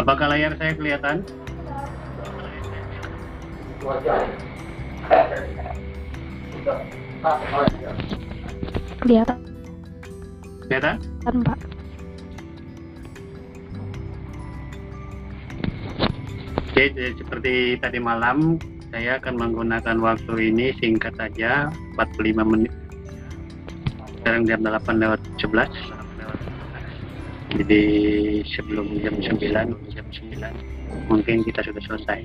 Apakah layar saya kelihatan? Kelihatan, Kelihatan? Pak. Oke, jadi seperti tadi malam, saya akan menggunakan waktu ini singkat saja, 45 menit. Sekarang jam 8 lewat 11. Jadi sebelum jam 9, 9, mungkin kita sudah selesai.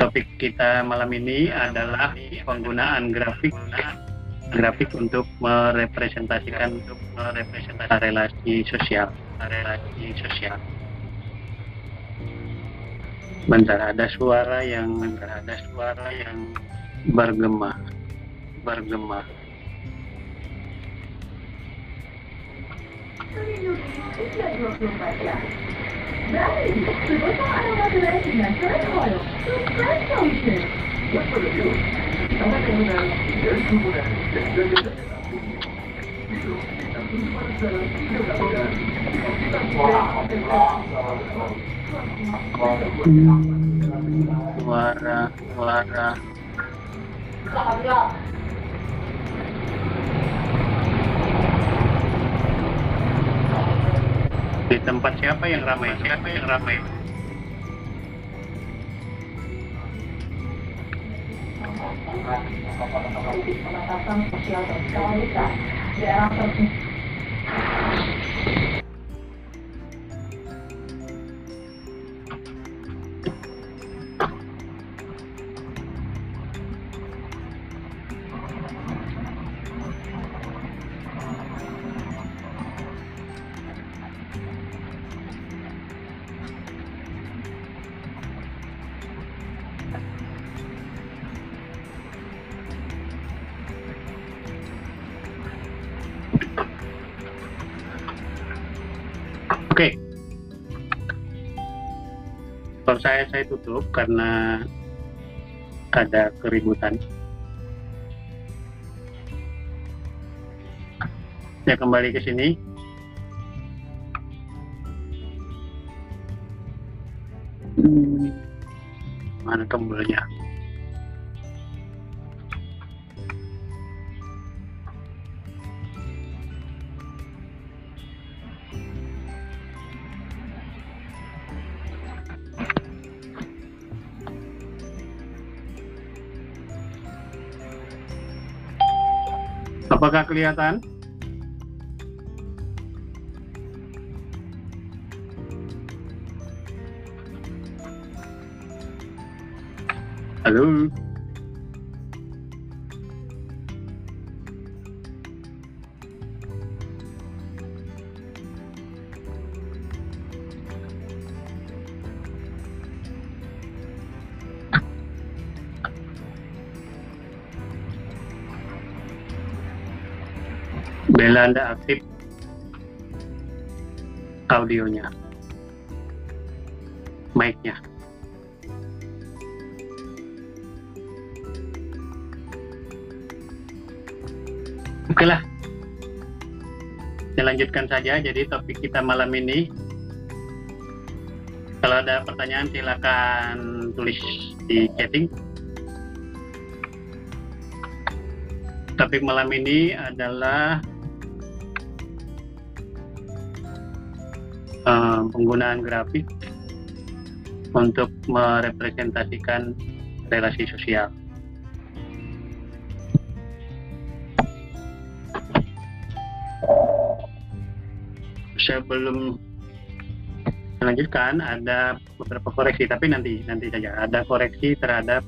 Topik kita malam ini adalah penggunaan grafik grafik untuk merepresentasikan untuk merepresentasikan relasi sosial, relasi sosial. Bentar, ada suara yang bentar, ada suara yang bergema, bergema. Suara, suara. Tempat siapa yang ramai? Siapa yang ramai? Pembatasan sosial berskala besar. Daerah tertentu. Saya saya tutup karena ada keributan. Saya kembali ke sini. Hmm, mana tombolnya? Apakah kelihatan? Halo. Bella Anda aktif audionya, mic-nya. Oke lah, saya lanjutkan saja. Jadi topik kita malam ini, kalau ada pertanyaan silakan tulis di chatting. Topik malam ini adalah penggunaan grafik untuk merepresentasikan relasi sosial. Sebelum melanjutkan ada beberapa koreksi, tapi nanti nanti saja ada koreksi terhadap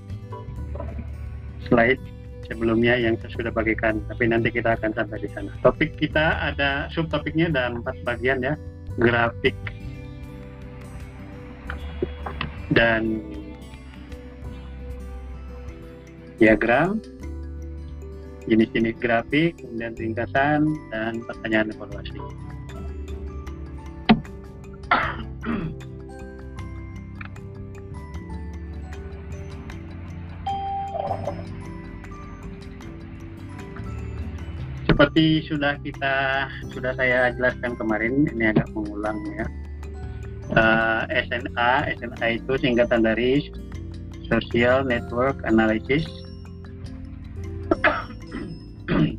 slide sebelumnya yang saya sudah bagikan, tapi nanti kita akan sampai di sana. Topik kita ada subtopiknya ada empat bagian ya, grafik dan diagram, jenis-jenis grafik, kemudian ringkasan dan pertanyaan evaluasi. Seperti sudah kita sudah saya jelaskan kemarin, ini agak mengulang ya. Uh, SNA. SNA itu singkatan dari Social Network Analysis.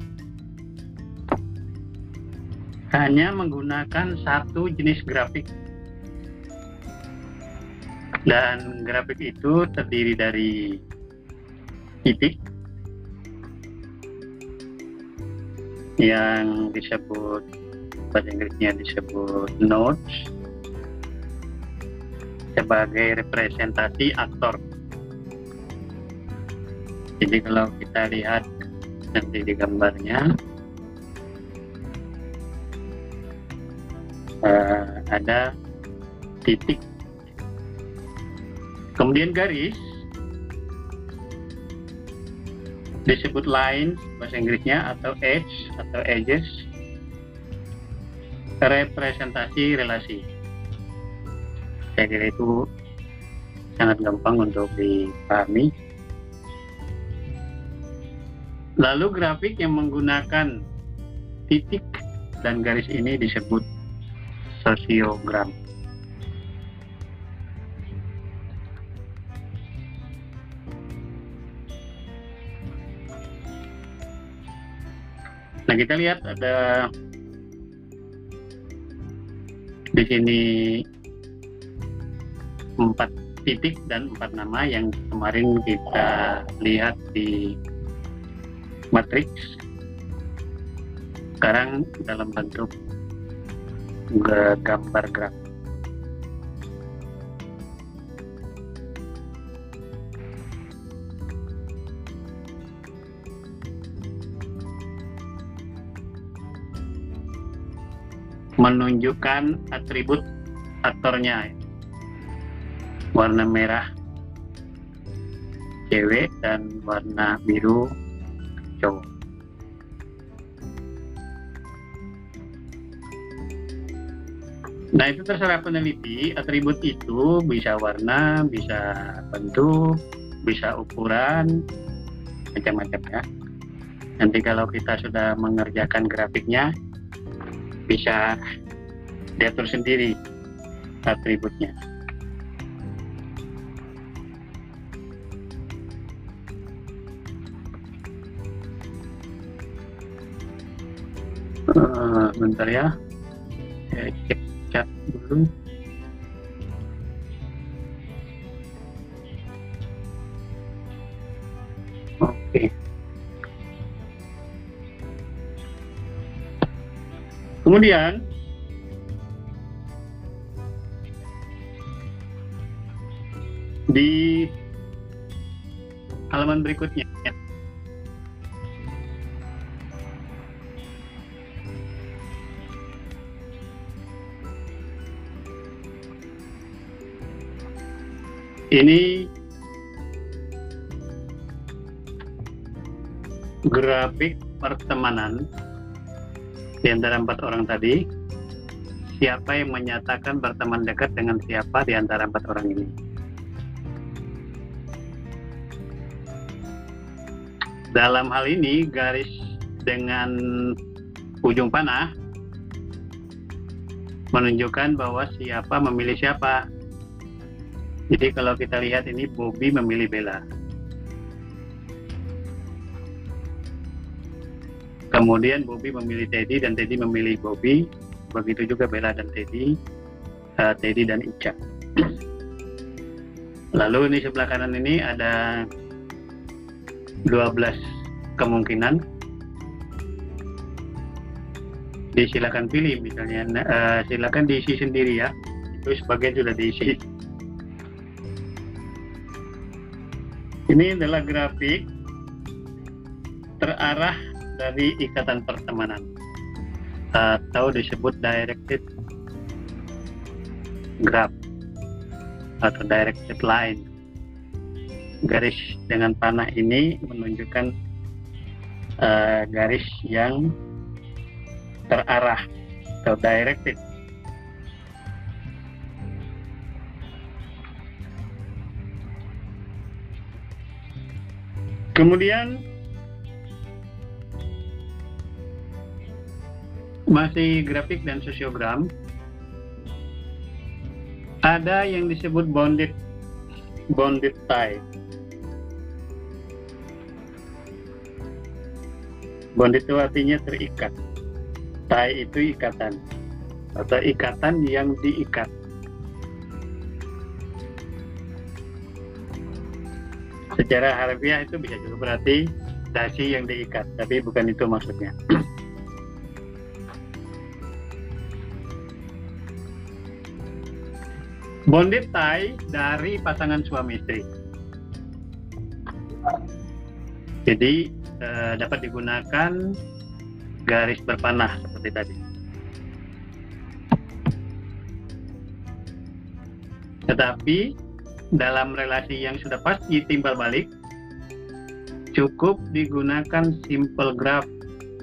Hanya menggunakan satu jenis grafik dan grafik itu terdiri dari titik yang disebut bahasa Inggrisnya disebut nodes sebagai representasi aktor. Jadi kalau kita lihat nanti di gambarnya uh, ada titik, kemudian garis disebut line bahasa Inggrisnya atau edge atau edges representasi relasi saya kira itu sangat gampang untuk dipahami. Lalu grafik yang menggunakan titik dan garis ini disebut sosiogram. Nah kita lihat ada di sini empat titik dan empat nama yang kemarin kita lihat di matrix. Sekarang dalam bentuk gambar grafik menunjukkan atribut aktornya warna merah cewek dan warna biru cowok Nah itu terserah peneliti, atribut itu bisa warna, bisa bentuk, bisa ukuran, macam-macam ya. Nanti kalau kita sudah mengerjakan grafiknya, bisa diatur sendiri atributnya. Uh, bentar ya, saya cek chat dulu. Oke. Kemudian di halaman berikutnya ini grafik pertemanan di antara empat orang tadi, siapa yang menyatakan berteman dekat dengan siapa di antara empat orang ini? Dalam hal ini, garis dengan ujung panah menunjukkan bahwa siapa memilih siapa. Jadi kalau kita lihat ini Bobby memilih Bella. Kemudian Bobby memilih Teddy dan Teddy memilih Bobby. Begitu juga Bella dan Teddy, uh, Teddy dan Ica. Lalu ini sebelah kanan ini ada 12 kemungkinan. Disilakan pilih misalnya, uh, silakan diisi sendiri ya. Itu sebagian sudah diisi. Ini adalah grafik terarah dari ikatan pertemanan. Atau disebut directed graph atau directed line. Garis dengan panah ini menunjukkan uh, garis yang terarah atau directed kemudian masih grafik dan sosiogram Ada yang disebut bonded bonded tie. Bonded itu artinya terikat. Tie itu ikatan atau ikatan yang diikat. Secara harfiah itu bisa juga berarti dasi yang diikat, tapi bukan itu maksudnya. Bonded tie dari pasangan suami istri. Jadi eh, dapat digunakan garis berpanah seperti tadi. Tetapi dalam relasi yang sudah pasti timbal balik, cukup digunakan simple graph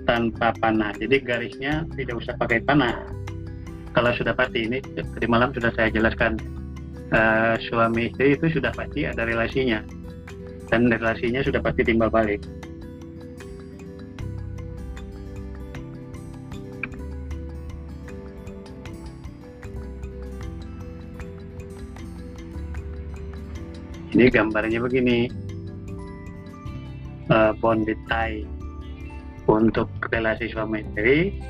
tanpa panah. Jadi garisnya tidak usah pakai panah. Kalau sudah pasti ini tadi malam sudah saya jelaskan uh, suami istri itu sudah pasti ada relasinya. Dan relasinya sudah pasti timbal balik ini gambarnya begini. Uh, bonded tie untuk relasi suami istri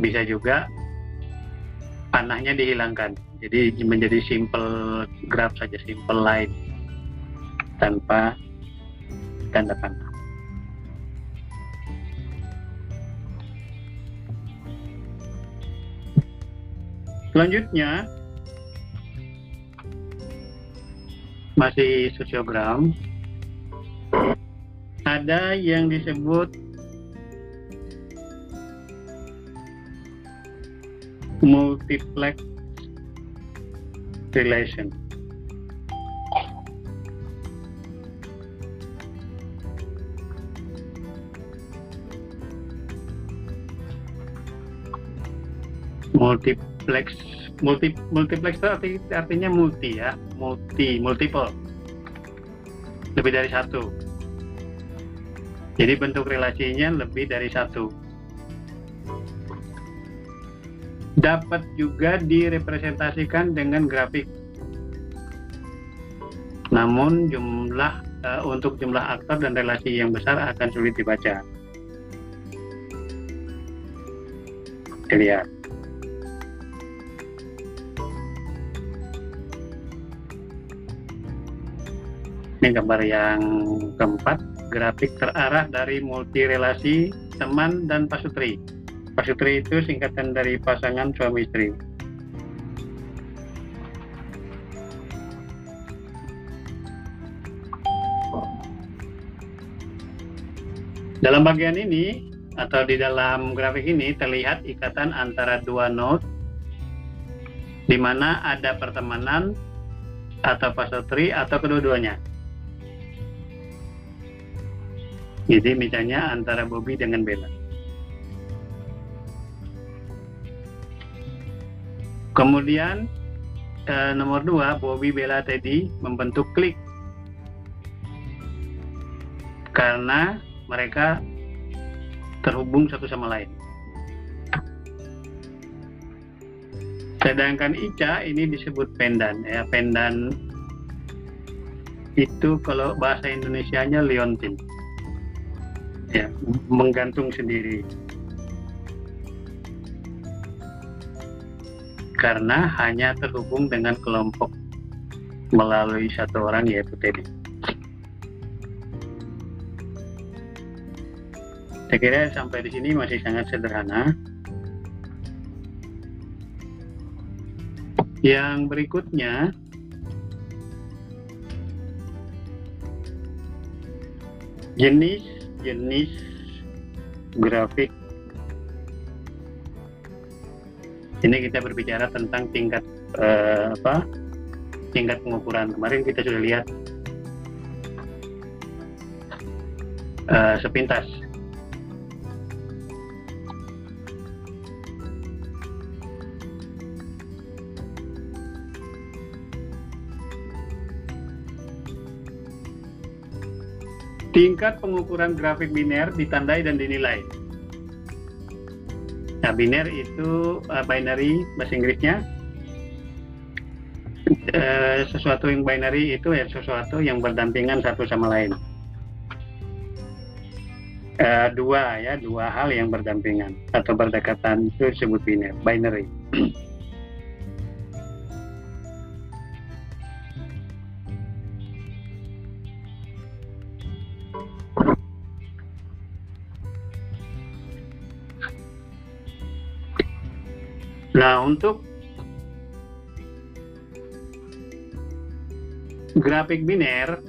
bisa juga panahnya dihilangkan. Jadi menjadi simple graph saja simple line tanpa tanda panah selanjutnya masih sosiogram ada yang disebut multiplex relation. multiplex multi multiplex itu arti, artinya multi ya multi multiple lebih dari satu jadi bentuk relasinya lebih dari satu dapat juga direpresentasikan dengan grafik. Namun jumlah uh, untuk jumlah aktor dan relasi yang besar akan sulit dibaca. Dilihat. Ini gambar yang keempat, grafik terarah dari multi relasi teman dan pasutri. Pasutri itu singkatan dari pasangan suami istri. Dalam bagian ini atau di dalam grafik ini terlihat ikatan antara dua node di mana ada pertemanan atau pasutri atau kedua-duanya. Jadi misalnya antara Bobby dengan Bella. Kemudian eh, nomor dua, Bobby Bella Teddy membentuk klik karena mereka terhubung satu sama lain. Sedangkan Ica ini disebut pendan ya pendan itu kalau bahasa Indonesianya liontin ya menggantung sendiri karena hanya terhubung dengan kelompok melalui satu orang yaitu Teddy. Saya kira sampai di sini masih sangat sederhana. Yang berikutnya jenis-jenis grafik Ini kita berbicara tentang tingkat uh, apa? Tingkat pengukuran. Kemarin kita sudah lihat uh, sepintas. Tingkat pengukuran grafik biner ditandai dan dinilai. Nah, biner itu uh, binary bahasa Inggrisnya eh, sesuatu yang binary itu ya sesuatu yang berdampingan satu sama lain. Eh, dua ya, dua hal yang berdampingan atau berdekatan itu disebut biner, binary. Nah, untuk grafik biner,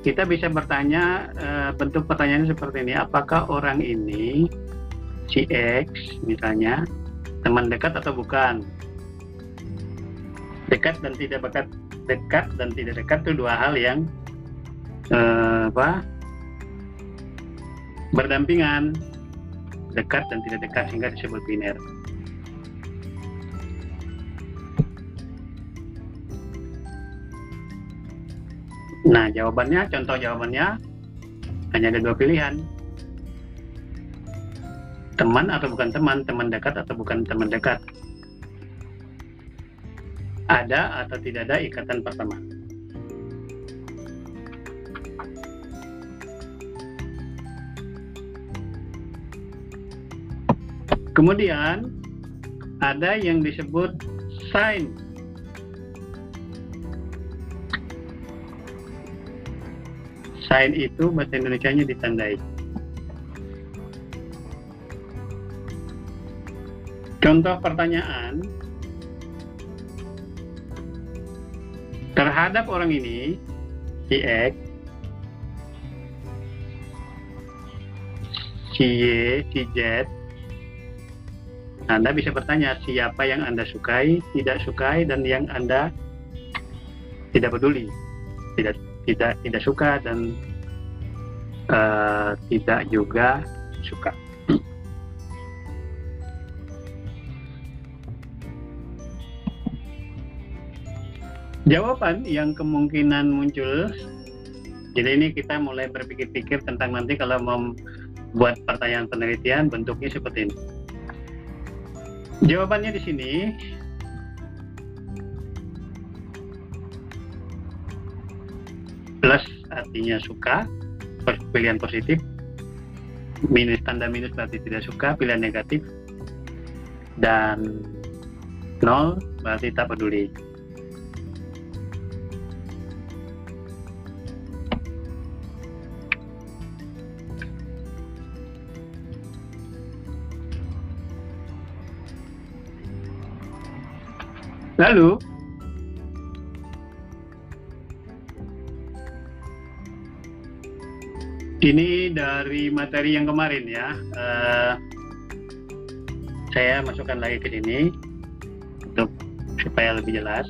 kita bisa bertanya eh, bentuk pertanyaannya seperti ini: apakah orang ini si X misalnya teman dekat atau bukan? Dekat dan tidak dekat, dekat dan tidak dekat itu dua hal yang eh, apa? berdampingan dekat dan tidak dekat sehingga disebut biner. Nah, jawabannya, contoh jawabannya hanya ada dua pilihan. Teman atau bukan teman, teman dekat atau bukan teman dekat. Ada atau tidak ada ikatan pertama. Kemudian ada yang disebut sign sign itu bahasa Indonesia-nya ditandai. Contoh pertanyaan terhadap orang ini si X, si Y, si Z, Anda bisa bertanya siapa yang Anda sukai, tidak sukai, dan yang Anda tidak peduli, tidak tidak tidak suka dan uh, tidak juga suka. Jawaban yang kemungkinan muncul, jadi ini kita mulai berpikir-pikir tentang nanti kalau membuat pertanyaan penelitian bentuknya seperti ini. Jawabannya di sini. Plus artinya suka pilihan positif. Minus tanda minus berarti tidak suka pilihan negatif. Dan nol berarti tak peduli lalu Ini dari materi yang kemarin ya. Uh, saya masukkan lagi ke sini untuk supaya lebih jelas.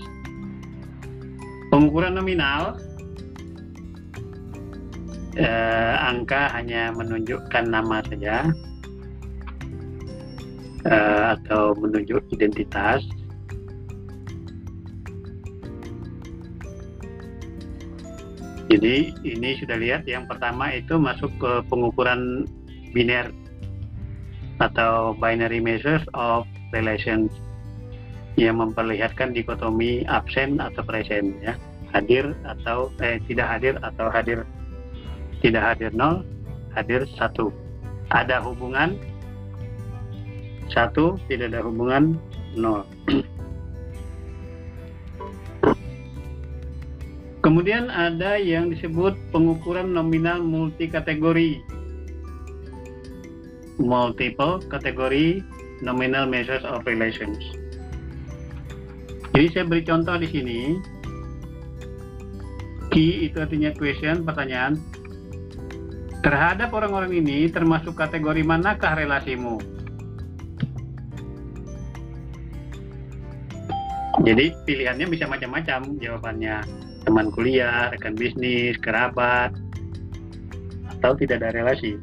Pengukuran nominal uh, angka hanya menunjukkan nama saja uh, atau menunjuk identitas Jadi ini sudah lihat yang pertama itu masuk ke pengukuran biner atau binary measures of relations yang memperlihatkan dikotomi absen atau present ya. Hadir atau eh, tidak hadir atau hadir tidak hadir nol hadir satu. Ada hubungan satu tidak ada hubungan nol Kemudian ada yang disebut pengukuran nominal multi kategori. Multiple kategori nominal measures of relations. Jadi saya beri contoh di sini. Key itu artinya question, pertanyaan. Terhadap orang-orang ini termasuk kategori manakah relasimu? Jadi pilihannya bisa macam-macam jawabannya teman kuliah, rekan bisnis, kerabat, atau tidak ada relasi.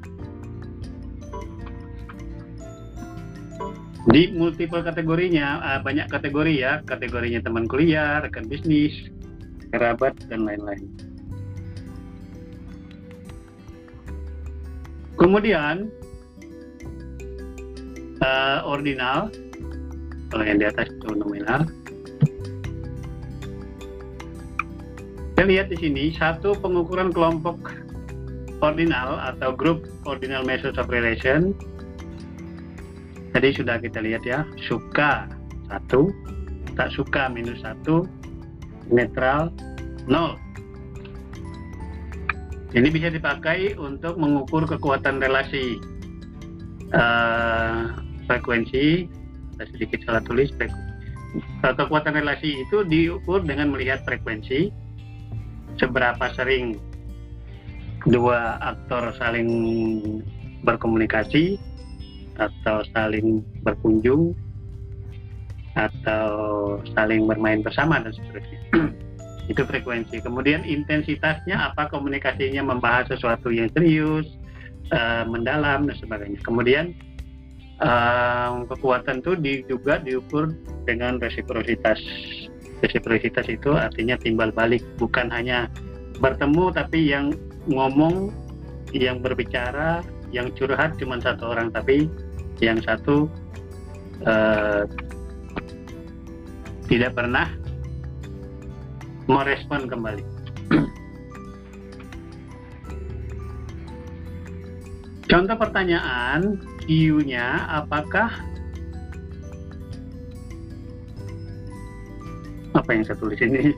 Di multiple kategorinya, uh, banyak kategori ya, kategorinya teman kuliah, rekan bisnis, kerabat, dan lain-lain. Kemudian, uh, ordinal, kalau yang di atas itu nominal, lihat di sini satu pengukuran kelompok ordinal atau grup ordinal measures of relation. Tadi sudah kita lihat ya, suka satu, tak suka minus satu, netral nol. Ini bisa dipakai untuk mengukur kekuatan relasi uh, frekuensi. Sedikit salah tulis. Uh, kekuatan relasi itu diukur dengan melihat frekuensi, seberapa sering dua aktor saling berkomunikasi atau saling berkunjung atau saling bermain bersama dan seterusnya. itu frekuensi. Kemudian intensitasnya apa komunikasinya membahas sesuatu yang serius, uh, mendalam dan sebagainya. Kemudian uh, kekuatan itu juga diukur dengan resiprositas. Resiprositas itu artinya timbal balik, bukan hanya bertemu tapi yang ngomong yang berbicara yang curhat cuma satu orang tapi yang satu uh, tidak pernah merespon kembali. Contoh pertanyaan Q-nya apakah apa yang saya tulis ini?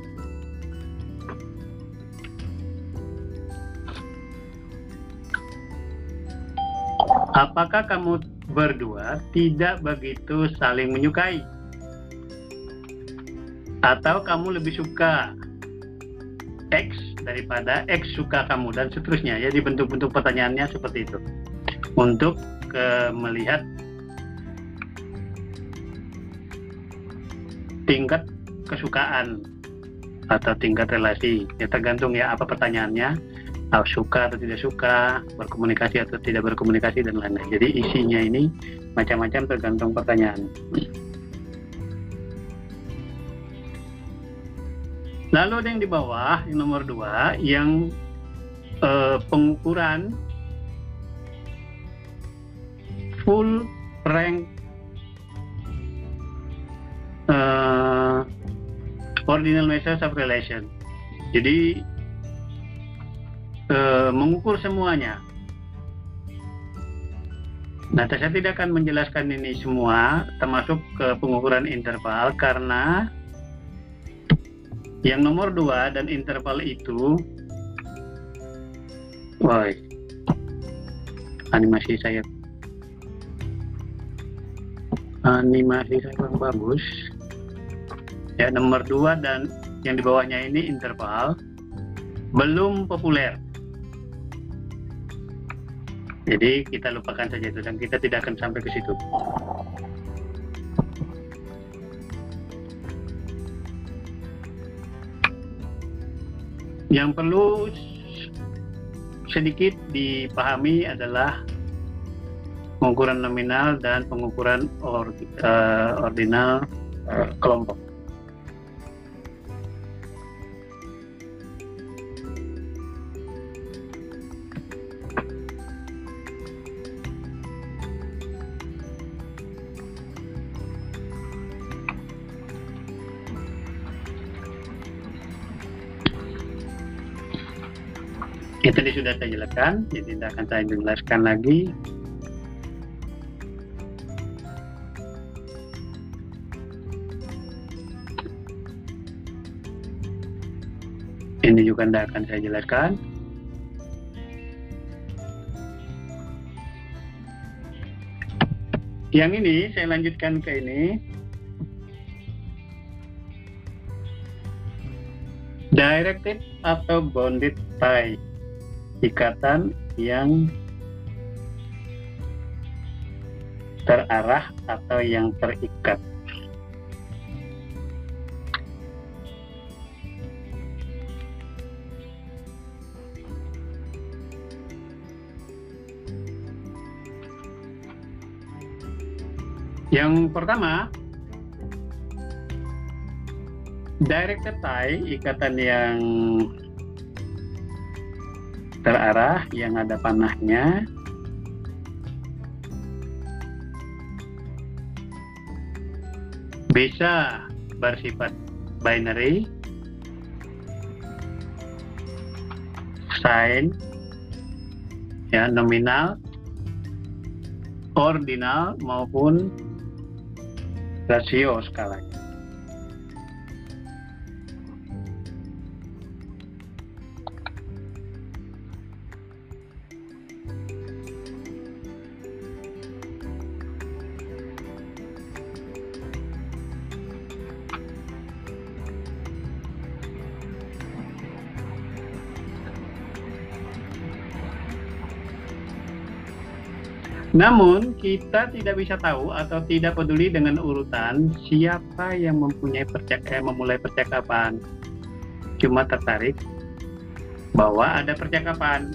Apakah kamu berdua tidak begitu saling menyukai? Atau kamu lebih suka X daripada X suka kamu dan seterusnya ya di bentuk-bentuk pertanyaannya seperti itu untuk ke, melihat tingkat kesukaan atau tingkat relasi ya tergantung ya apa pertanyaannya uh, suka atau tidak suka, berkomunikasi atau tidak berkomunikasi dan lain-lain. Jadi isinya ini macam-macam tergantung pertanyaan. Lalu ada yang di bawah, yang nomor dua, yang uh, pengukuran full rank uh, ordinal measures of relation. Jadi e, mengukur semuanya. Nah, saya tidak akan menjelaskan ini semua, termasuk ke pengukuran interval, karena yang nomor dua dan interval itu, woi, animasi saya, animasi saya kurang bagus. Ya, nomor dua dan yang di bawahnya ini interval, belum populer jadi kita lupakan saja itu dan kita tidak akan sampai ke situ. Yang perlu sedikit dipahami adalah pengukuran nominal dan pengukuran uh, ordinal uh, kelompok. Itu tadi sudah saya jelaskan, jadi tidak akan saya jelaskan lagi. Ini juga tidak akan saya jelaskan. Yang ini saya lanjutkan ke ini. Directed atau bounded tie ikatan yang terarah atau yang terikat. Yang pertama, directed tie, ikatan yang terarah yang ada panahnya bisa bersifat binary sign, ya nominal, ordinal maupun rasio skalanya. Namun kita tidak bisa tahu atau tidak peduli dengan urutan siapa yang mempunyai percak eh, memulai percakapan. Cuma tertarik bahwa ada percakapan.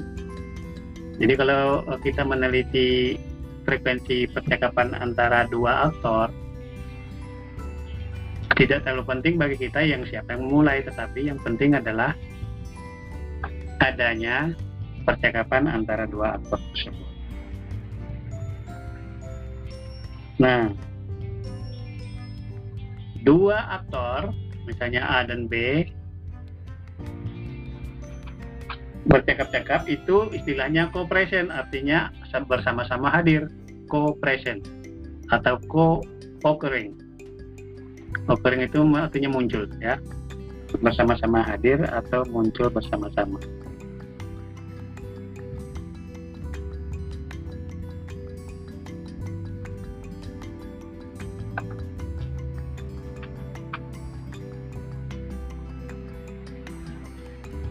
Jadi kalau eh, kita meneliti frekuensi percakapan antara dua aktor, tidak terlalu penting bagi kita yang siapa yang memulai, tetapi yang penting adalah adanya percakapan antara dua aktor tersebut. Nah, dua aktor, misalnya A dan B, bercakap-cakap itu istilahnya cooperation, artinya bersama-sama hadir, cooperation atau co-occurring. Occurring itu artinya muncul ya, bersama-sama hadir atau muncul bersama-sama.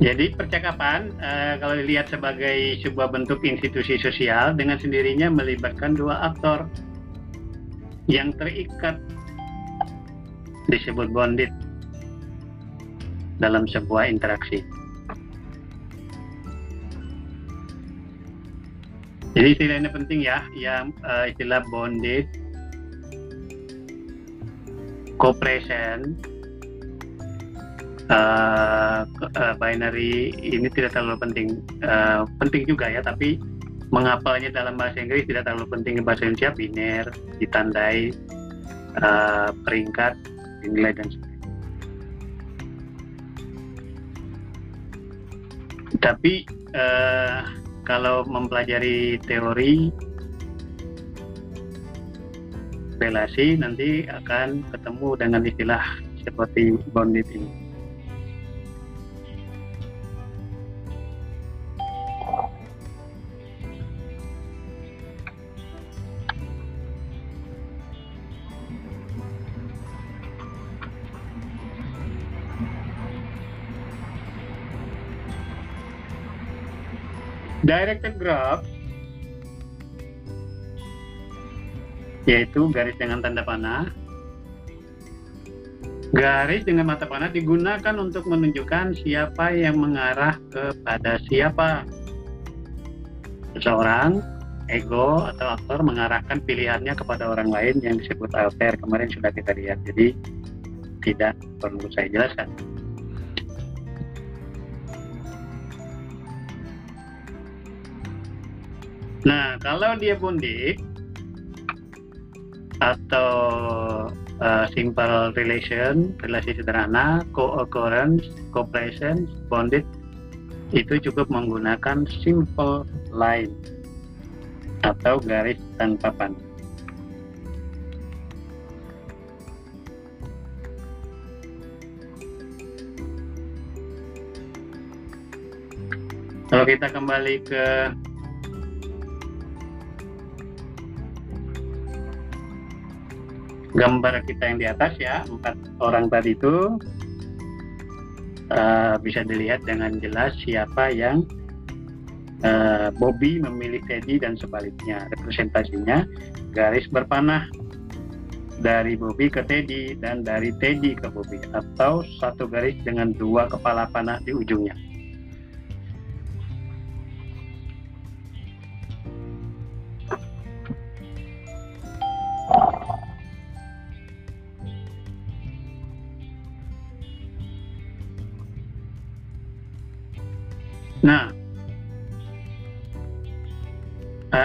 Jadi percakapan uh, kalau dilihat sebagai sebuah bentuk institusi sosial dengan sendirinya melibatkan dua aktor yang terikat disebut bonded dalam sebuah interaksi. Jadi istilah ini penting ya, yang uh, istilah bonded, cooperation, uh, binary ini tidak terlalu penting. Uh, penting juga ya tapi mengapalnya dalam bahasa Inggris tidak terlalu penting. Bahasa Indonesia biner ditandai uh, peringkat nilai dan sebagainya. Tapi uh, kalau mempelajari teori relasi nanti akan ketemu dengan istilah seperti bonded ini Directed graph yaitu garis dengan tanda panah. Garis dengan mata panah digunakan untuk menunjukkan siapa yang mengarah kepada siapa. Seseorang, ego atau aktor mengarahkan pilihannya kepada orang lain yang disebut alter. Kemarin sudah kita lihat, jadi tidak perlu saya jelaskan. Nah, kalau dia bonded atau uh, simple relation, relasi sederhana, co-occurrence, co-presence, bonded, itu cukup menggunakan simple line atau garis tanpa panah. Kalau kita kembali ke gambar kita yang di atas ya empat orang tadi itu uh, bisa dilihat dengan jelas siapa yang uh, Bobby memilih Teddy dan sebaliknya representasinya garis berpanah dari Bobby ke Teddy dan dari Teddy ke Bobby atau satu garis dengan dua kepala panah di ujungnya.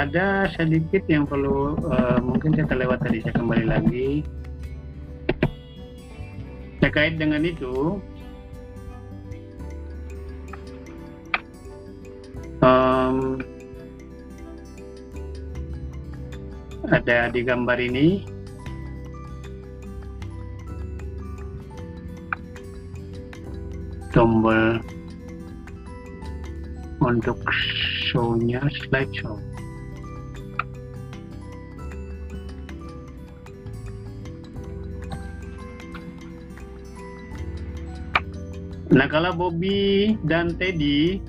Ada sedikit yang perlu uh, mungkin saya terlewat tadi saya kembali lagi terkait dengan itu um, ada di gambar ini tombol untuk show-nya slideshow. Nah kalau Bobby dan Teddy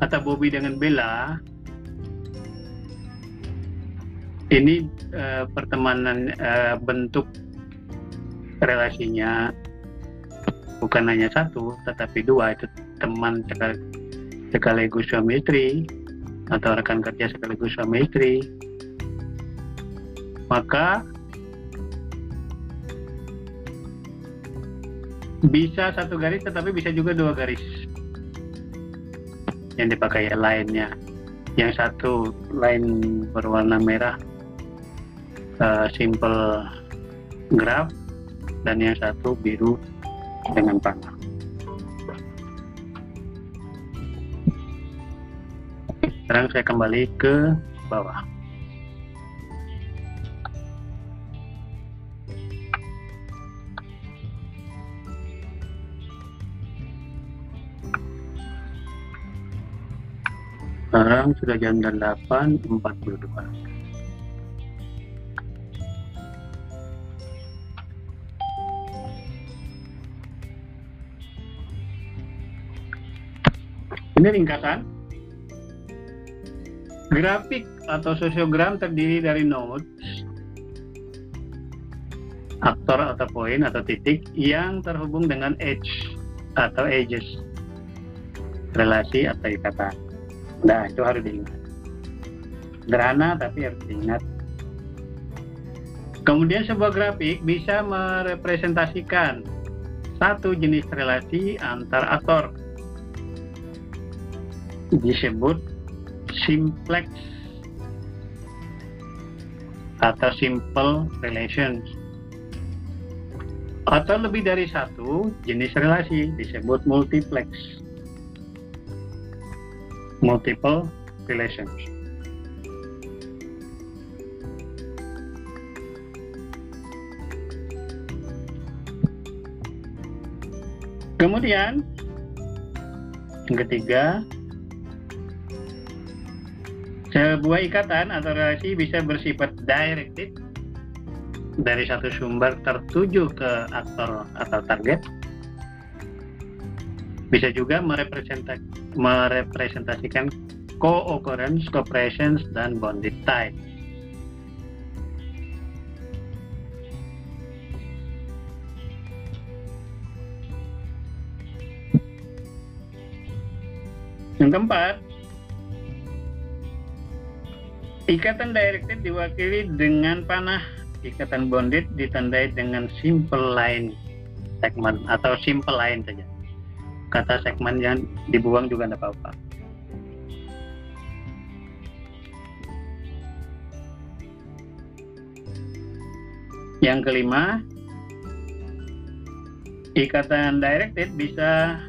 atau Bobby dengan Bella ini uh, pertemanan uh, bentuk relasinya bukan hanya satu tetapi dua. Itu teman sekaligus suami istri atau rekan kerja sekaligus suami istri. Maka bisa satu garis tetapi bisa juga dua garis yang dipakai lainnya yang satu lain berwarna merah uh, simple graph dan yang satu biru dengan panah. Sekarang saya kembali ke bawah. Sekarang sudah jam 8.42. Ini ringkasan. Grafik atau sosiogram terdiri dari nodes, aktor atau poin atau titik yang terhubung dengan edge atau edges, relasi atau ikatan. Nah, itu harus diingat. Sederhana tapi harus diingat. Kemudian sebuah grafik bisa merepresentasikan satu jenis relasi antar aktor disebut simplex atau simple relations atau lebih dari satu jenis relasi disebut multiplex multiple relations kemudian yang ketiga sebuah ikatan atau relasi bisa bersifat directed dari satu sumber tertuju ke aktor atau target. Bisa juga merepresentasikan co-occurrence, co-presence, dan bonded tie. Yang keempat, Ikatan directed diwakili dengan panah, ikatan bonded ditandai dengan simple line segment atau simple line saja. Kata segmen yang dibuang juga tidak apa-apa. Yang kelima, ikatan directed bisa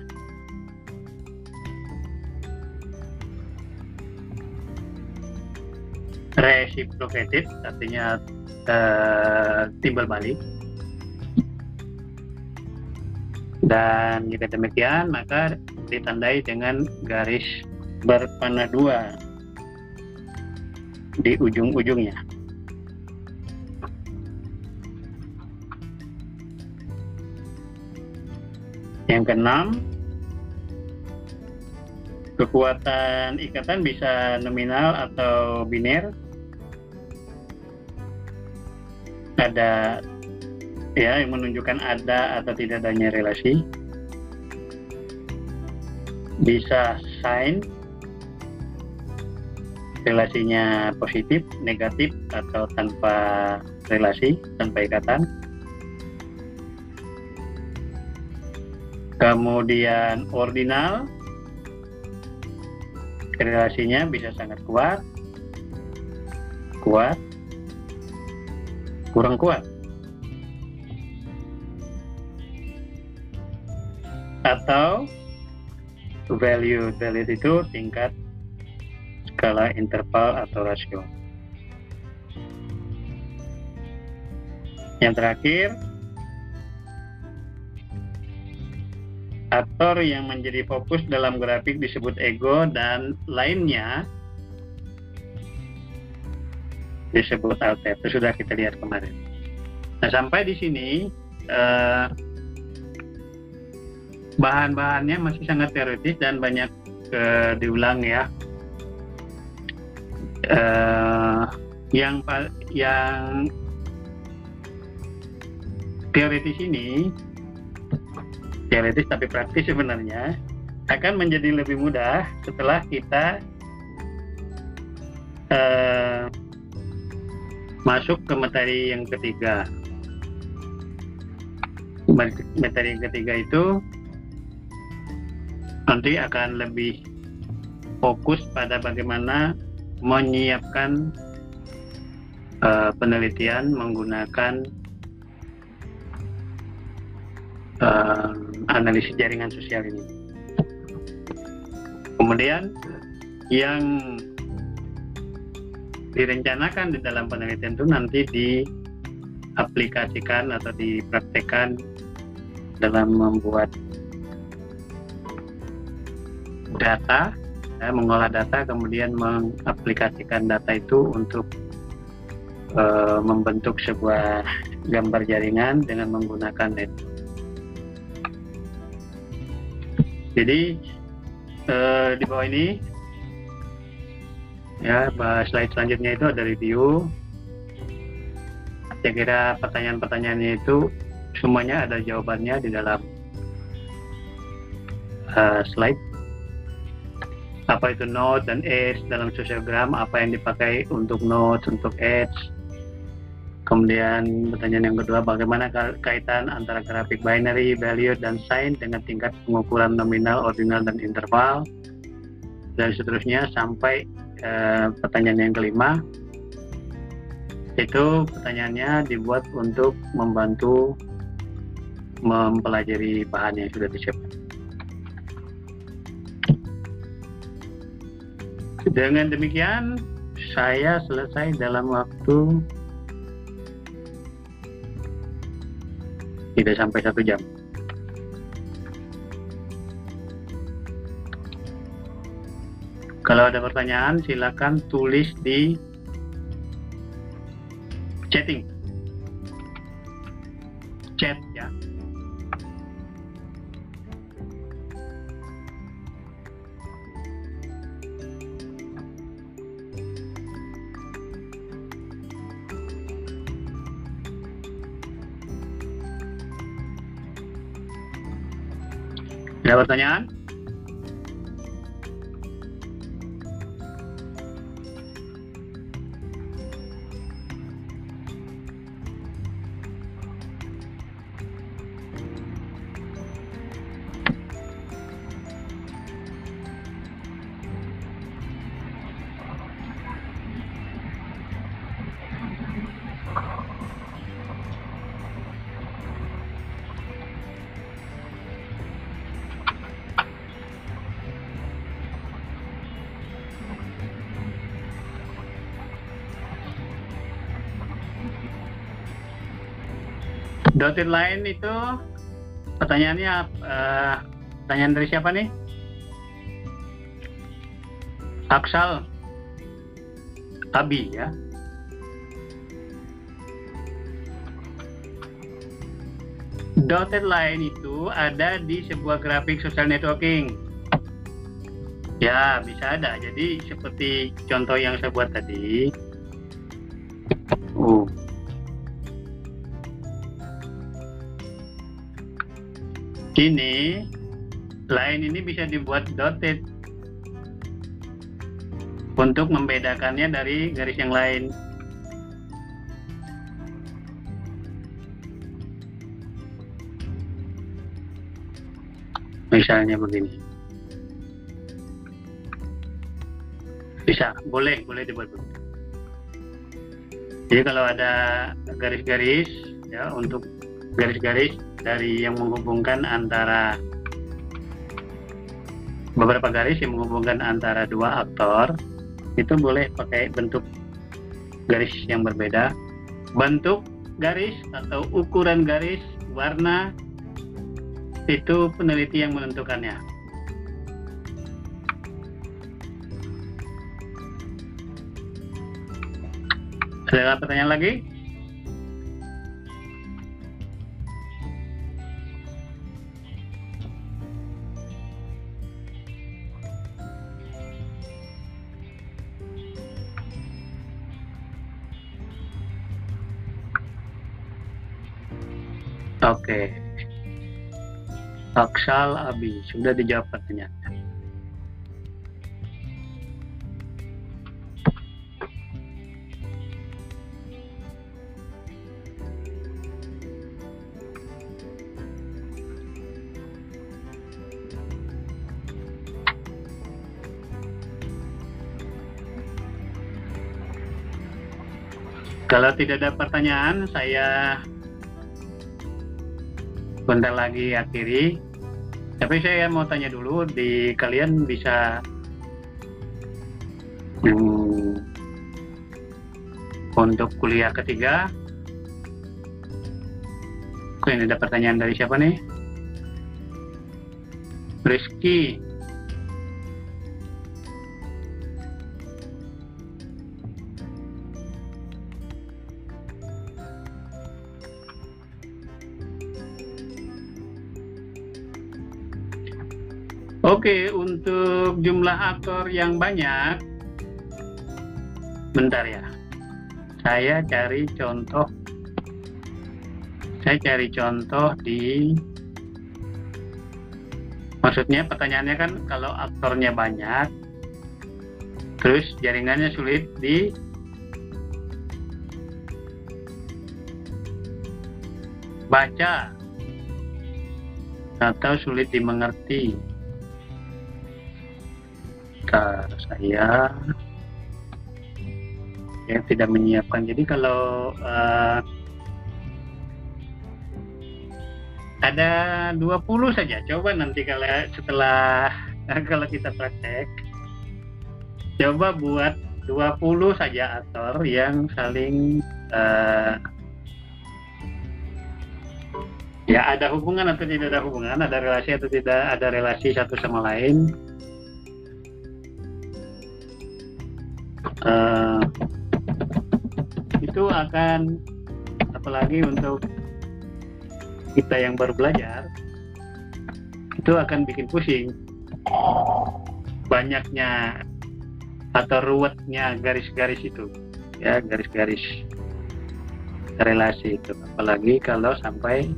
reciprocated artinya uh, timbal balik dan jika demikian maka ditandai dengan garis berpanah dua di ujung-ujungnya. Yang keenam kekuatan ikatan bisa nominal atau biner. Ada ya yang menunjukkan ada atau tidak adanya relasi. Bisa sign. Relasinya positif, negatif atau tanpa relasi, tanpa ikatan. Kemudian ordinal. Relasinya bisa sangat kuat, kuat, kurang kuat atau value value itu tingkat skala interval atau rasio. Yang terakhir, aktor yang menjadi fokus dalam grafik disebut ego dan lainnya disebut alter. Itu sudah kita lihat kemarin. Nah, sampai di sini eh, bahan-bahannya masih sangat teoritis dan banyak eh, diulang ya. Eh, yang yang teoritis ini teoritis tapi praktis sebenarnya akan menjadi lebih mudah setelah kita uh, masuk ke materi yang ketiga. Materi yang ketiga itu nanti akan lebih fokus pada bagaimana menyiapkan uh, penelitian menggunakan uh, analisis jaringan sosial ini. Kemudian yang direncanakan di dalam penelitian itu nanti diaplikasikan atau dipraktekkan dalam membuat data, ya, mengolah data, kemudian mengaplikasikan data itu untuk e, membentuk sebuah gambar jaringan dengan menggunakan network. Jadi eh, di bawah ini ya slide selanjutnya itu ada review. Saya kira pertanyaan-pertanyaannya itu semuanya ada jawabannya di dalam uh, slide. Apa itu node dan edge dalam sociogram? Apa yang dipakai untuk node, untuk edge? Kemudian pertanyaan yang kedua, bagaimana kaitan antara grafik binary, value, dan sign dengan tingkat pengukuran nominal, ordinal, dan interval. Dan seterusnya sampai eh, pertanyaan yang kelima, itu pertanyaannya dibuat untuk membantu mempelajari bahan yang sudah disiapkan. Dengan demikian, saya selesai dalam waktu tidak sampai satu jam. Kalau ada pertanyaan, silakan tulis di chatting, chat ya. Ada pertanyaan? Dotted line itu pertanyaannya uh, pertanyaan dari siapa nih? Aksal Abi ya. Dotted line itu ada di sebuah grafik social networking. Ya, bisa ada. Jadi seperti contoh yang saya buat tadi. Ini line ini bisa dibuat dotted untuk membedakannya dari garis yang lain. Misalnya begini. Bisa, boleh, boleh dibuat. Jadi kalau ada garis-garis ya untuk garis-garis dari yang menghubungkan antara beberapa garis yang menghubungkan antara dua aktor itu boleh pakai bentuk garis yang berbeda. Bentuk garis atau ukuran garis warna itu peneliti yang menentukannya. Ada pertanyaan lagi Oke. Aksal Abi, sudah dijawab pertanyaannya. Kalau tidak ada pertanyaan, saya bentar lagi akhiri. Tapi saya mau tanya dulu, di kalian bisa hmm, untuk kuliah ketiga. Oke, ini ada pertanyaan dari siapa nih? Rizky. Oke, untuk jumlah aktor yang banyak, bentar ya. Saya cari contoh. Saya cari contoh di. Maksudnya pertanyaannya kan kalau aktornya banyak, terus jaringannya sulit di baca atau sulit dimengerti ketika saya yang tidak menyiapkan. Jadi kalau uh, ada 20 saja, coba nanti kalau setelah kalau kita praktek, coba buat 20 saja aktor yang saling uh, ya ada hubungan atau tidak ada hubungan, ada relasi atau tidak ada relasi satu sama lain uh, itu akan apalagi untuk kita yang baru belajar itu akan bikin pusing. Banyaknya atau ruwetnya garis-garis itu ya garis-garis relasi itu. Apalagi kalau sampai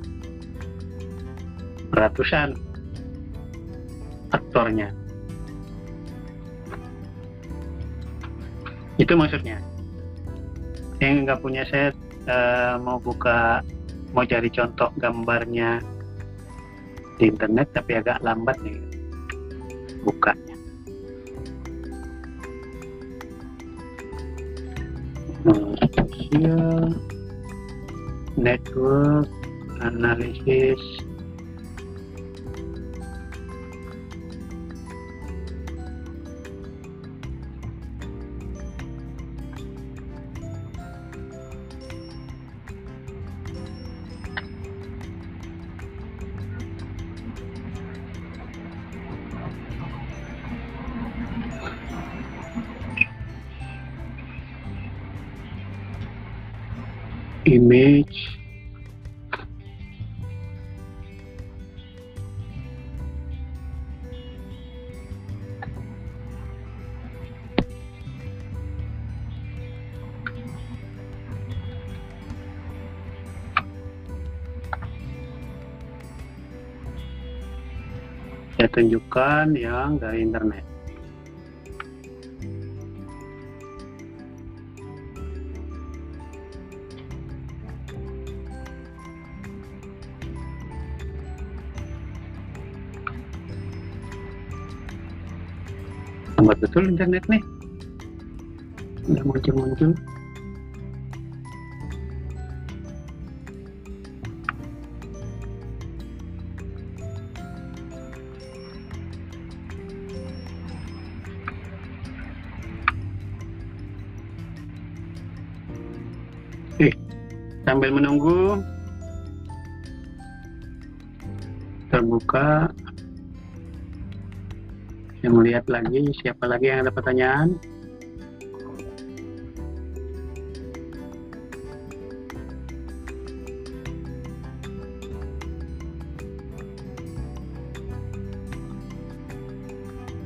ratusan aktornya itu maksudnya. Yang nggak punya set uh, mau buka mau cari contoh gambarnya di internet tapi agak lambat nih bukanya. Sosial network analisis tunjukkan yang dari internet. Lambat betul internet nih. Udah muncul-muncul sambil menunggu. Terbuka. Saya melihat lagi siapa lagi yang ada pertanyaan?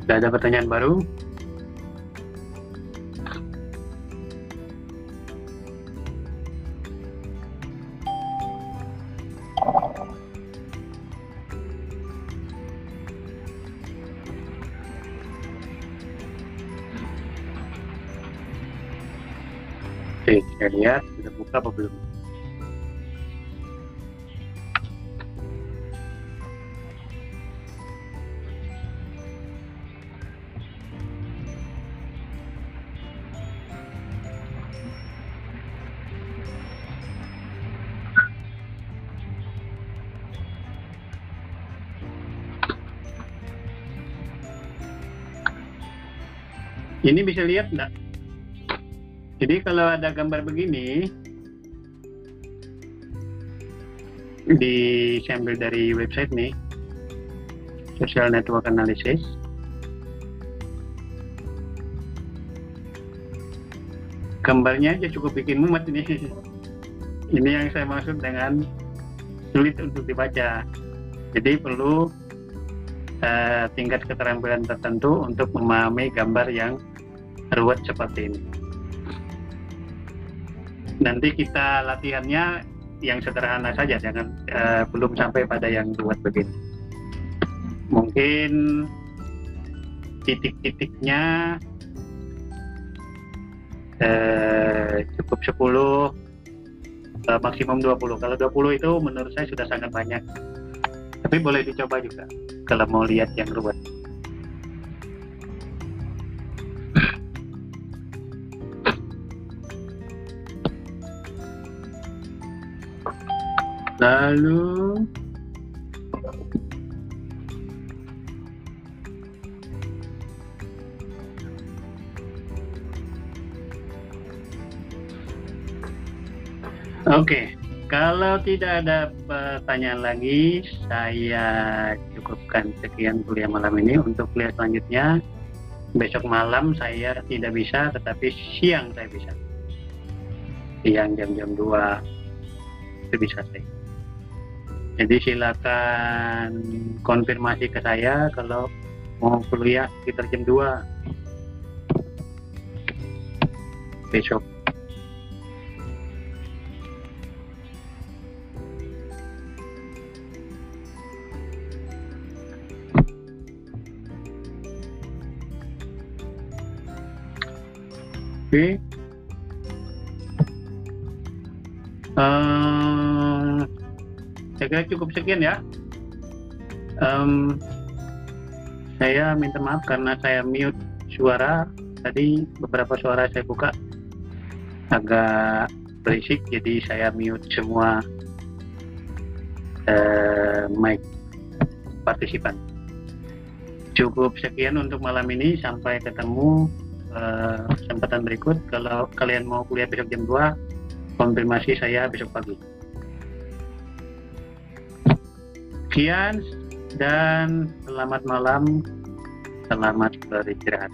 Tidak ada pertanyaan baru? Lihat sudah buka apa belum. Ini bisa lihat enggak? Jadi kalau ada gambar begini di sambil dari website nih social network analysis. Gambarnya aja cukup bikin mumet ini. Ini yang saya maksud dengan sulit untuk dibaca. Jadi perlu uh, tingkat keterampilan tertentu untuk memahami gambar yang ruwet seperti ini nanti kita latihannya yang sederhana saja jangan uh, belum sampai pada yang ruwet begini. Mungkin titik-titiknya eh, cukup 10 eh, maksimum 20 kalau 20 itu menurut saya sudah sangat banyak. Tapi boleh dicoba juga kalau mau lihat yang ruwet lalu Oke, kalau tidak ada pertanyaan lagi, saya cukupkan sekian kuliah malam ini. Untuk kuliah selanjutnya, besok malam saya tidak bisa, tetapi siang saya bisa. Siang jam-jam 2 itu bisa saya. Jadi silakan konfirmasi ke saya kalau mau kuliah sekitar jam 2 besok. Oke. Um, saya kira cukup sekian ya. Um, saya minta maaf karena saya mute suara tadi beberapa suara saya buka agak berisik jadi saya mute semua uh, mic partisipan. Cukup sekian untuk malam ini sampai ketemu uh, kesempatan berikut kalau kalian mau kuliah besok jam 2 konfirmasi saya besok pagi sekian dan selamat malam selamat beristirahat